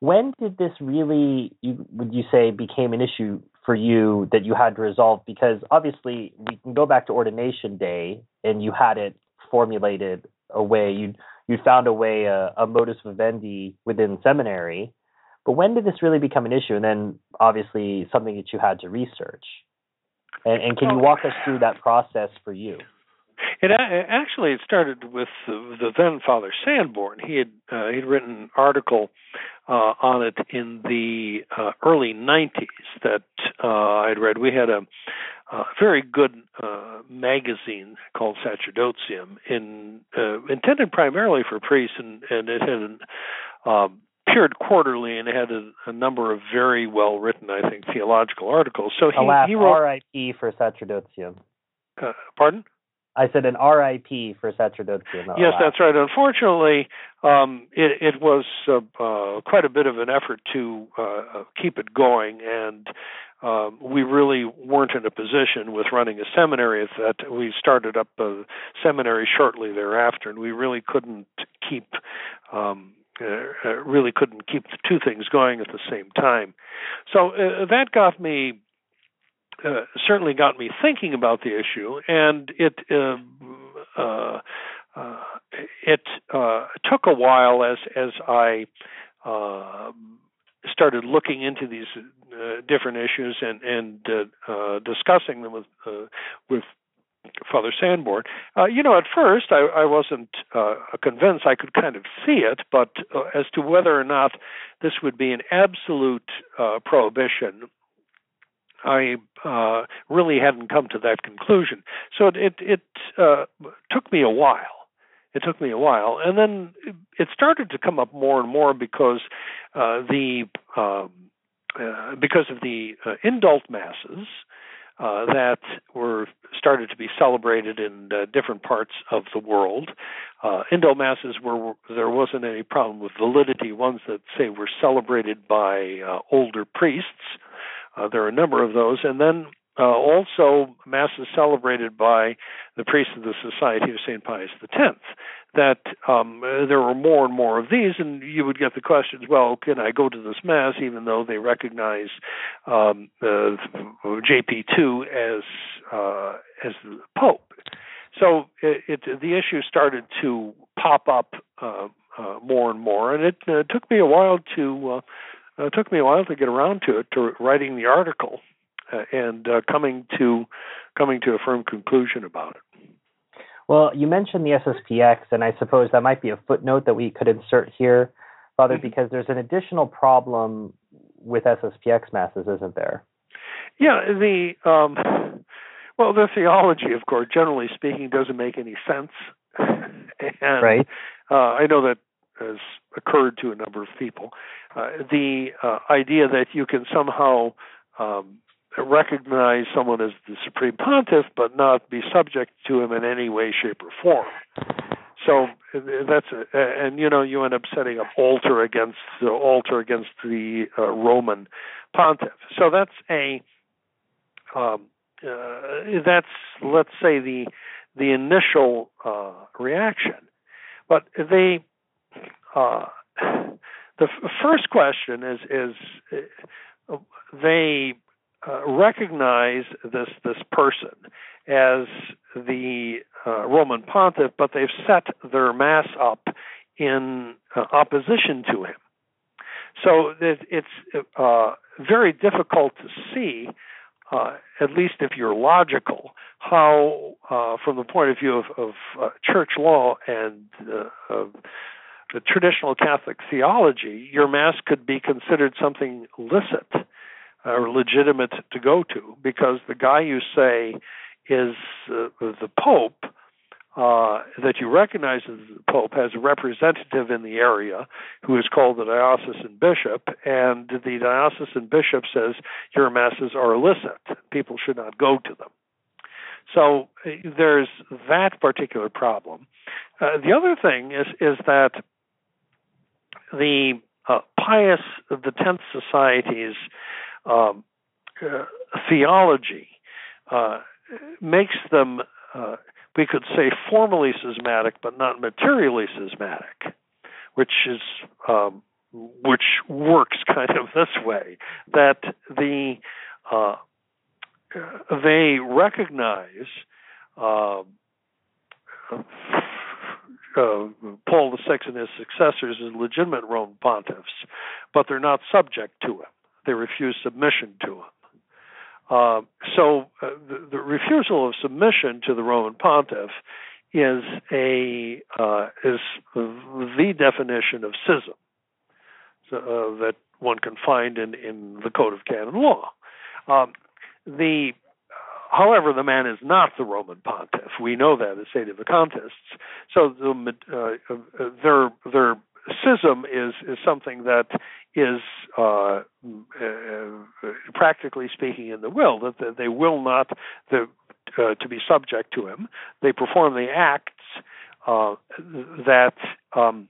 When did this really, you, would you say, became an issue for you that you had to resolve? Because obviously, we can go back to ordination day, and you had it formulated a way you you found a way a, a modus vivendi within seminary. But when did this really become an issue? And then obviously something that you had to research. And, and can you walk us through that process for you? It actually it started with the, the then Father Sanborn. He had uh, he'd written an article uh, on it in the uh, early '90s that uh, I'd read. We had a, a very good uh, magazine called Sacerdotium, in uh, intended primarily for priests, and, and it had an, um, appeared quarterly and it had a, a, number of very well written, I think, theological articles. So he, Alas, he wrote R.I.P. for Sacerdotium. Uh, pardon? I said an RIP for Sacerdotium. Yes, that's right. Unfortunately, um, it, it, was uh, uh, quite a bit of an effort to uh, uh keep it going, and um, we really weren't in a position with running a seminary that we started up a seminary shortly thereafter, and we really couldn't keep. Um, uh, uh, really couldn't keep the two things going at the same time. So that got me uh, certainly got me thinking about the issue, and it uh, uh, uh it uh, took a while as as I started looking into these different issues and and discussing them with with Father Sanborn. Uh, you know, at first I, I wasn't uh, convinced. I could kind of see it, but as to whether or not this would be an absolute prohibition I uh, really hadn't come to that conclusion. So it it, it uh, took me a while. It took me a while, and then it started to come up more and more because uh, the um, uh, because of the uh, indult masses uh, that were started to be celebrated in different parts of the world. Indult masses were there wasn't any problem with validity. Ones that say were celebrated by older priests uh, there are a number of those, and then uh, also masses celebrated by the priests of the Society of St. Pius X. That um, there were more and more of these, and you would get the questions: Well, can I go to this mass even though they recognize um, uh, JP2 as uh, as the Pope? So it, it, the issue started to pop up uh, uh, more and more, and it uh, took me a while to it took me a while to get around to it, to writing the article, uh, and uh, coming to coming to a firm conclusion about it. Well, you mentioned the SSPX, and I suppose that might be a footnote that we could insert here, Father, mm-hmm. because there's an additional problem with SSPX masses, isn't there? Yeah, the um, well, the theology, of course, generally speaking, doesn't make any sense. and, right. Uh, I know that has occurred to a number of people. Uh, the uh, idea that you can somehow um, recognize someone as the supreme pontiff, but not be subject to him in any way, shape, or form. So uh, that's a, and you know you end up setting up altar against the altar against the uh, Roman pontiff. So that's a um, uh, that's let's say the the initial uh, reaction, but they uh, the f- first question is is uh, they uh, recognize this this person as the uh, Roman pontiff, but they've set their mass up in uh, opposition to him. So it, it's uh, very difficult to see, at least if you're logical, how, from the point of view of, of church law and the traditional Catholic theology, your Mass could be considered something licit or legitimate to go to because the guy you say is uh, the Pope. Uh, that you recognize as the Pope has a representative in the area who is called the diocesan bishop, and the diocesan bishop says your masses are illicit. People should not go to them. So uh, there's that particular problem. Uh, the other thing is is that the uh, Pius the Tenth society's um, uh, theology uh, makes them, uh, we could say, formally schismatic, but not materially schismatic, which is um, which works kind of this way that the uh, they recognize uh, Paul VI and his successors as legitimate Roman pontiffs, but they're not subject to him. They refuse submission to him. Uh, so uh, the, the, refusal of submission to the Roman pontiff is a uh, is the definition of schism so, uh, that one can find in, in the Code of Canon Law. Um, the however, the man is not the Roman pontiff. We know that as sedevacantists. So the, uh, uh, their their schism is is something that is uh, uh, practically speaking in the will that they will not the, uh, to be subject to him. They perform the acts uh, that um,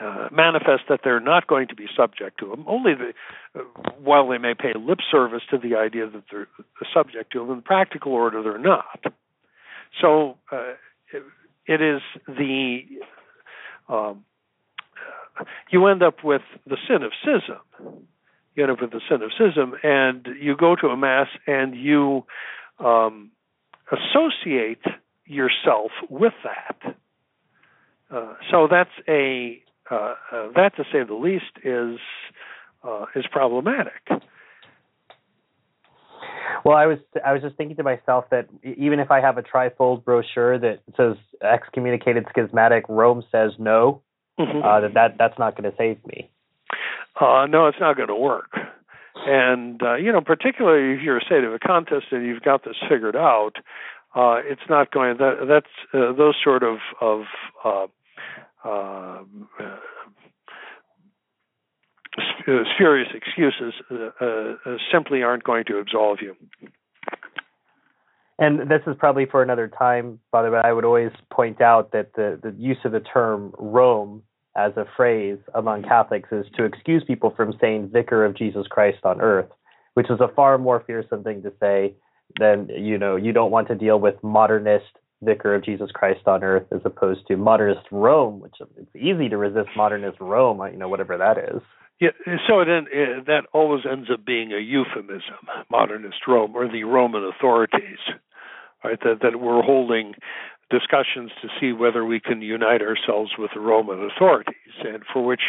uh, manifest that they're not going to be subject to them, Only the, uh, while they may pay lip service to the idea that they're subject to them, in practical order they're not. So it, it is the um, you end up with the sin of schism. You end up with the sin of schism, and you go to a mass and you um, associate yourself with that. Uh, so that's a uh, uh, that, to say the least, is uh, is problematic. Well, I was I was just thinking to myself that even if I have a trifold brochure that says excommunicated schismatic, Rome says no, mm-hmm. uh, that, that that's not going to save me. Uh, no, it's not going to work. And uh, you know, particularly if you're a sedevacantist and you've got this figured out, uh, it's not going. That, that's uh, those sort of of uh, uh, spurious excuses simply aren't going to absolve you. And this is probably for another time, Father, but I would always point out that the, the use of the term Rome as a phrase among Catholics is to excuse people from saying vicar of Jesus Christ on earth, which is a far more fearsome thing to say than, you know, you don't want to deal with modernist vicar of Jesus Christ on earth as opposed to modernist Rome, which it's easy to resist modernist Rome, you know, whatever that is. Yeah, so it, it, that always ends up being a euphemism, modernist Rome or the Roman authorities, right? That that we're holding discussions to see whether we can unite ourselves with the Roman authorities, and for which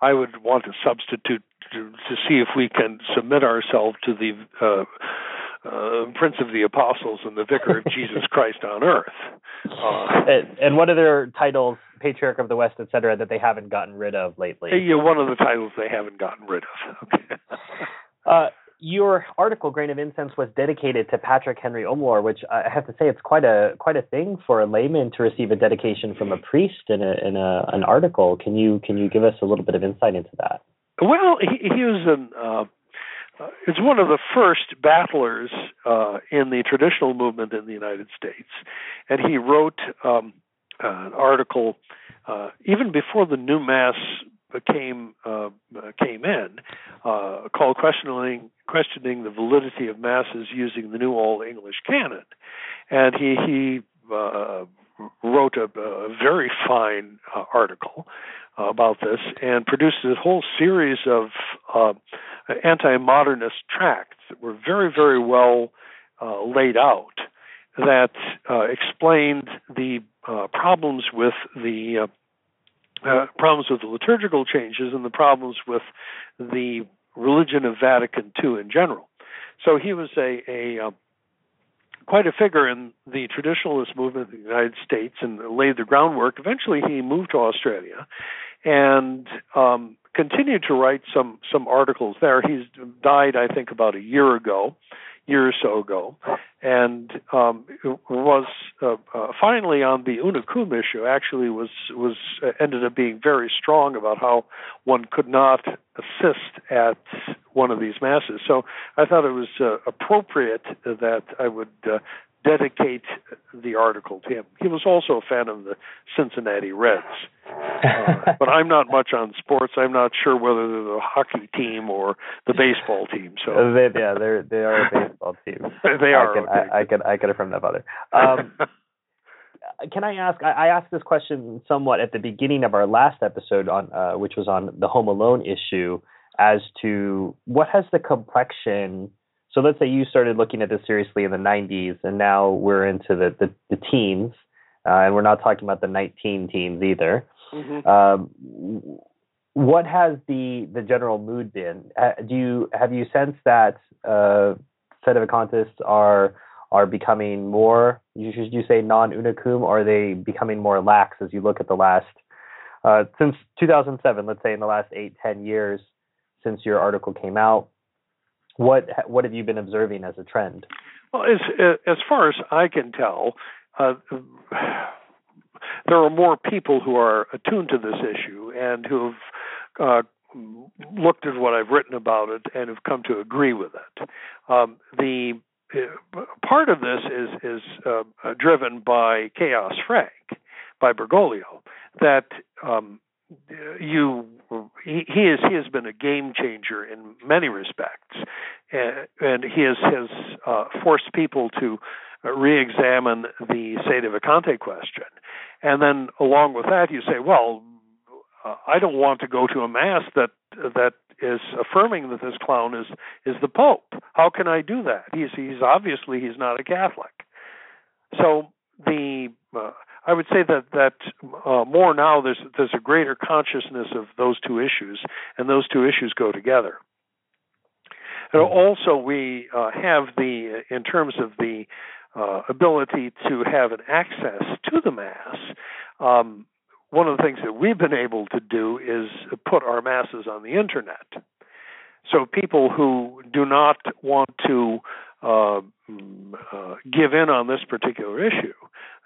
I would want to substitute to, to see if we can submit ourselves to the uh, uh, Prince of the Apostles and the Vicar of Jesus Christ on earth. Uh, and, and what are their titles, Patriarch of the West, etc., that they haven't gotten rid of lately? Yeah, one of the titles they haven't gotten rid of. Okay. uh, your article, Grain of Incense, was dedicated to Patrick Henry Omlor, which I have to say it's quite a quite a thing for a layman to receive a dedication from a priest in a in a, an article. Can you can you give us a little bit of insight into that? Well, he, he was an uh, it's one of the first battlers uh, in the traditional movement in the United States, and he wrote um, an article uh, even before the new mass came uh, came in, uh, called questioning questioning the validity of masses using the new Old English canon, and he he uh, wrote a, a, very fine uh, article about this and produced a whole series of uh, anti-modernist tracts that were very very well uh, laid out that explained the problems with the uh, problems with the liturgical changes and the problems with the religion of Vatican II in general. So he was a, a uh, quite a figure in the traditionalist movement in the United States and laid the groundwork. Eventually, he moved to Australia and um, continued to write some some articles there. He's died, I think, about a year ago. Year or so ago, and um, was uh, uh, finally on the Una Cum issue. Actually, was was uh, ended up being very strong about how one could not assist at one of these masses. So I thought it was uh, appropriate that I would uh, dedicate the article to him. He was also a fan of the Cincinnati Reds. Uh, but I'm not much on sports. I'm not sure whether they're the hockey team or the baseball team. So they, yeah, they're they are a baseball team. they are. I can, okay. I, I can I can affirm that, father. Um, can I ask? I, I asked this question somewhat at the beginning of our last episode on, uh, which was on the Home Alone issue, as to what has the complexion so let's say you started looking at this seriously in the 90s, and now we're into the the, the teens, uh, and we're not talking about the 19 teens either. Mm-hmm. Um, what has the the general mood been? Uh, do you have you sensed that uh, sedevacantists are are becoming more? Should you say non una cum? Or are they becoming more lax as you look at the last uh, since 2007? Let's say in the last eight ten years since your article came out what what have you been observing as a trend? Well, as as far as I can tell, uh, there are more people who are attuned to this issue and who've uh, looked at what I've written about it and have come to agree with it. Um, the uh, part of this is is uh, driven by Chaos Frank, by Bergoglio, that um, you he, he is he has been a game changer in many respects, and, and he has has uh, forced people to re-examine the sedevacante question, and then along with that, you say, well, uh, I don't want to go to a mass that that is affirming that this clown is is the Pope. How can I do that? He's he's obviously he's not a Catholic. So the uh, I would say that that uh, more now there's there's a greater consciousness of those two issues, and those two issues go together. And mm-hmm. also, we uh, have the in terms of the uh, ability to have an access to the mass. Um, one of the things that we've been able to do is put our masses on the internet. So people who do not want to uh, uh, give in on this particular issue.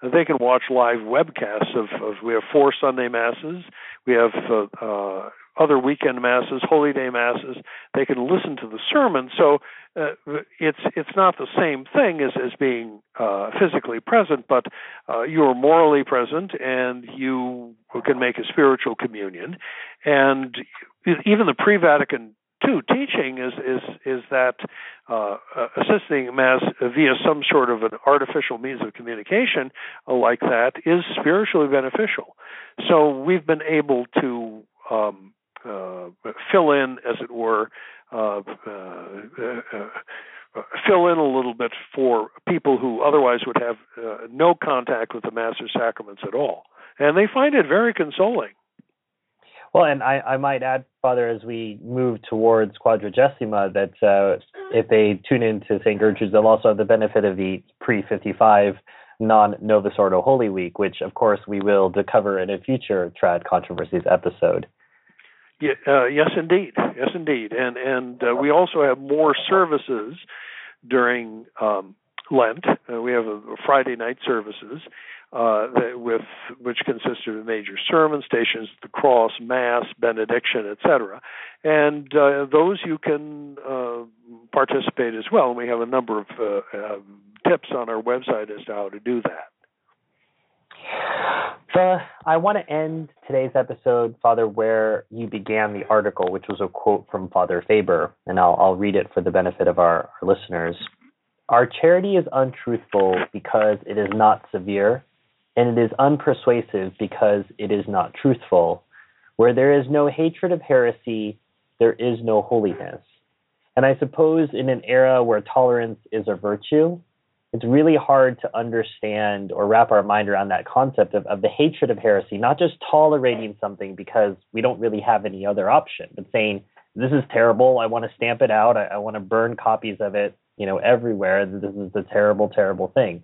They can watch live webcasts of, of we have four Sunday masses, we have uh, uh, other weekend masses, holy day masses. They can listen to the sermon, so uh, it's it's not the same thing as as being uh, physically present, but you are morally present, and you can make a spiritual communion. And even the pre-Vatican II teaching is is is that uh, uh, assisting mass via some sort of an artificial means of communication uh, like that is spiritually beneficial. So we've been able to um, uh, fill in, as it were, uh, uh, fill in a little bit for people who otherwise would have no contact with the Master Sacraments at all, and they find it very consoling. Well, and I, I might add, Father, as we move towards Quadragesima, that uh, if they tune into St. Gertrude's, they'll also have the benefit of the pre 55 non Novus Ordo Holy Week, which, of course, we will cover in a future Trad Controversies episode. Yeah, uh, yes, indeed. Yes, indeed. And and uh, we also have more services during um, Lent. Uh, we have a, a Friday night services uh, with which consisted of major sermon stations, the cross, mass, benediction, etc. And uh, those you can uh, participate as well. And we have a number of uh, um, tips on our website as to how to do that. So I want to end today's episode, Father, where you began the article, which was a quote from Father Faber, and I'll, I'll read it for the benefit of our, our listeners. Our charity is untruthful because it is not severe and it is unpersuasive because it is not truthful. Where there is no hatred of heresy, there is no holiness. And I suppose in an era where tolerance is a virtue, it's really hard to understand or wrap our mind around that concept of, of the hatred of heresy, not just tolerating something because we don't really have any other option, but saying, this is terrible, I want to stamp it out, I, I want to burn copies of it, you know, everywhere, this is a terrible, terrible thing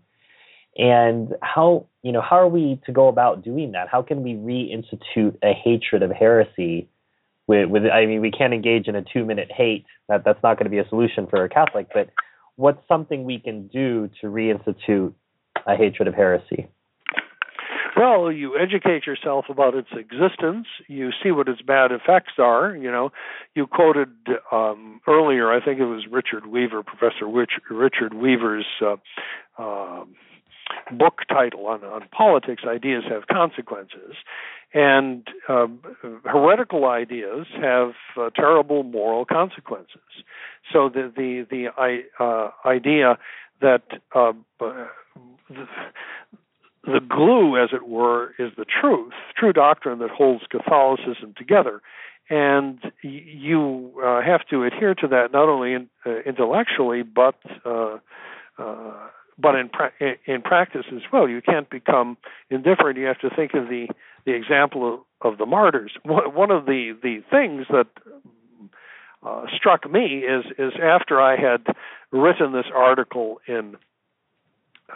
and how you know how are we to go about doing that how can we reinstitute a hatred of heresy with, with i mean we can't engage in a two minute hate that that's not going to be a solution for a catholic but what's something we can do to reinstitute a hatred of heresy? Well, you educate yourself about its existence. You see what its bad effects are. You know, you quoted um, earlier. I think it was Richard Weaver, Professor Rich, Richard Weaver's uh, uh, book title on, on politics. Ideas have consequences, and uh, heretical ideas have uh, terrible moral consequences. So the the the uh, idea that uh, the, the glue, as it were, is the truth, true doctrine that holds Catholicism together. And you uh, have to adhere to that not only in, uh, intellectually, but uh, uh, but in pra- in practice as well. You can't become indifferent. You have to think of the the example of, of the martyrs. One of the the things that uh, struck me is is after I had written this article in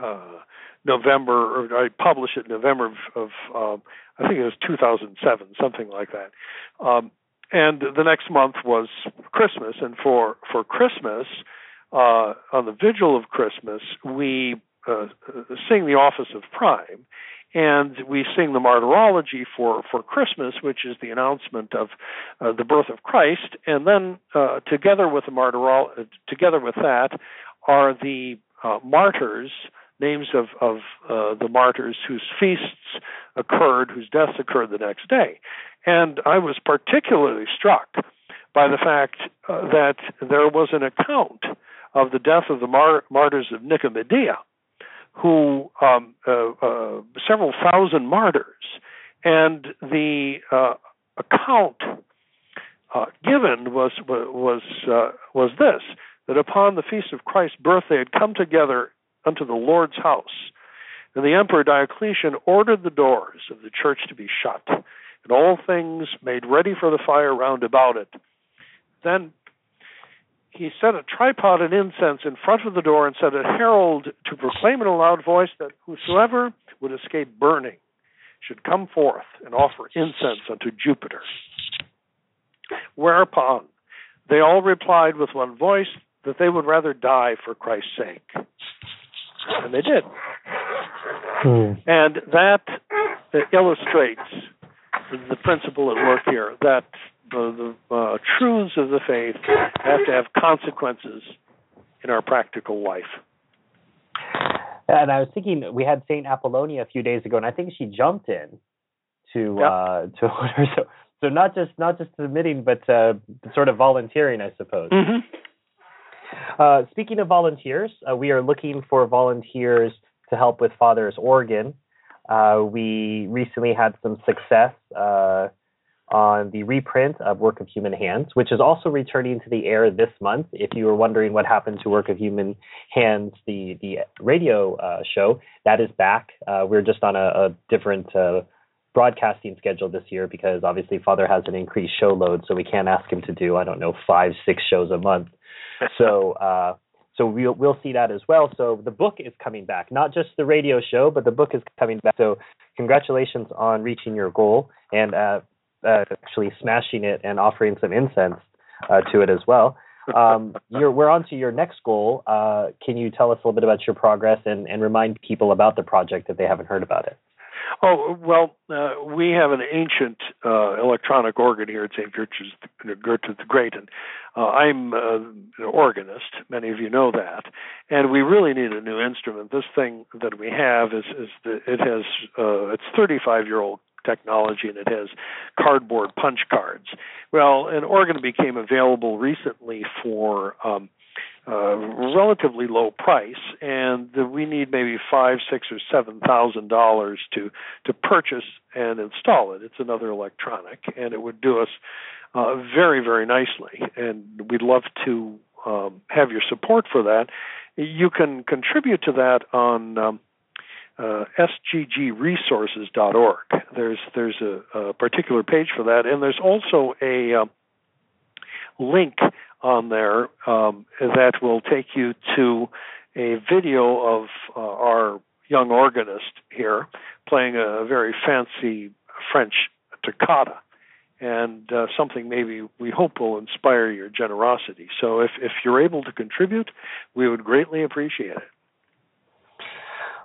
uh, November, or I published it in November of, of um, I think it was 2007, something like that. Um, and the next month was Christmas, and for for Christmas, uh, on the vigil of Christmas, we uh, sing the Office of Prime, and we sing the Martyrology for for Christmas, which is the announcement of uh, the birth of Christ, and then uh, together with the martyrol, together with that, are the uh, martyrs names of, of uh, the martyrs whose feasts occurred, whose deaths occurred the next day. And I was particularly struck by the fact uh, that there was an account of the death of the mar- martyrs of Nicomedia, who um, uh, uh several thousand martyrs, and the uh, account uh, given was was was this that upon the feast of Christ's birth they had come together unto the Lord's house. And the Emperor Diocletian ordered the doors of the church to be shut, and all things made ready for the fire round about it. Then he set a tripod and incense in front of the door and set a herald to proclaim in a loud voice that whosoever would escape burning should come forth and offer incense unto Jupiter. Whereupon they all replied with one voice that they would rather die for Christ's sake and they did. Hmm. And that illustrates the principle at work here that the, the uh, truths of the faith have to have consequences in our practical life. And I was thinking we had Saint Apollonia a few days ago, and I think she jumped in to yep. uh, to so so not just not just submitting, but uh, sort of volunteering, I suppose. Mm-hmm. Uh, speaking of volunteers, uh, we are looking for volunteers to help with Father's Organ. Uh, we recently had some success uh, on the reprint of Work of Human Hands, which is also returning to the air this month. If you were wondering what happened to Work of Human Hands, the the radio uh, show, that is back. Uh, we're just on a, a different broadcasting schedule this year because obviously Father has an increased show load, so we can't ask him to do I don't know five six shows a month so uh, so we'll we'll see that as well. So the book is coming back, not just the radio show, but the book is coming back. So congratulations on reaching your goal and uh, uh, actually smashing it and offering some incense uh, to it as well. Um, we're on to your next goal. Uh, can you tell us a little bit about your progress and, and remind people about the project if they haven't heard about it? Oh well, uh, we have an ancient uh, electronic organ here at St. Gertrude's, Gertrude the Great, and uh, I'm uh, an organist. Many of you know that, and we really need a new instrument. This thing that we have is is the, it has uh, it's 35 year old technology and it has cardboard punch cards. Well, an organ became available recently for um, uh, relatively low price, and we need maybe five, six, or seven thousand dollars to to purchase and install it. It's another electronic, and it would do us uh, very, very nicely. And we'd love to um, have your support for that. You can contribute to that on um, uh, sggresources.org. There's there's a, a, particular page for that, and there's also a uh, link on there um, that will take you to a video of uh, our young organist here playing a very fancy French toccata. and uh, something maybe we hope will inspire your generosity. So if, if you're able to contribute, we would greatly appreciate it.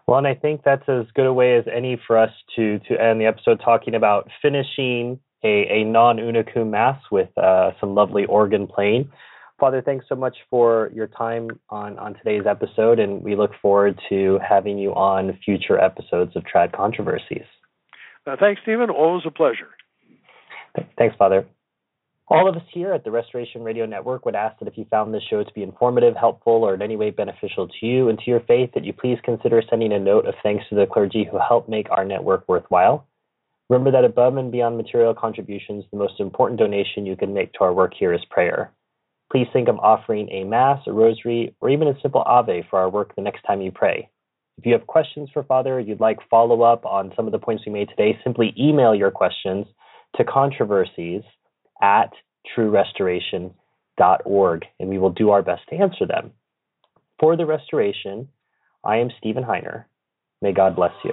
Well, and I think that's as good a way as any for us to to end the episode talking about finishing a, a non Una Cum Mass with uh, some lovely organ playing. Father, thanks so much for your time on, on today's episode, and we look forward to having you on future episodes of Trad Controversies. Uh, thanks, Stephen. Always a pleasure. Thanks, Father. All of us here at the Restoration Radio Network would ask that if you found this show to be informative, helpful, or in any way beneficial to you and to your faith, that you please consider sending a note of thanks to the clergy who help make our network worthwhile. Remember that above and beyond material contributions, the most important donation you can make to our work here is prayer. Please think of offering a Mass, a Rosary, or even a simple Ave for our work the next time you pray. If you have questions for Father, you'd like follow up on some of the points we made today, simply email your questions to controversies at truerestoration.org, and we will do our best to answer them. For the restoration, I am Stephen Heiner. May God bless you.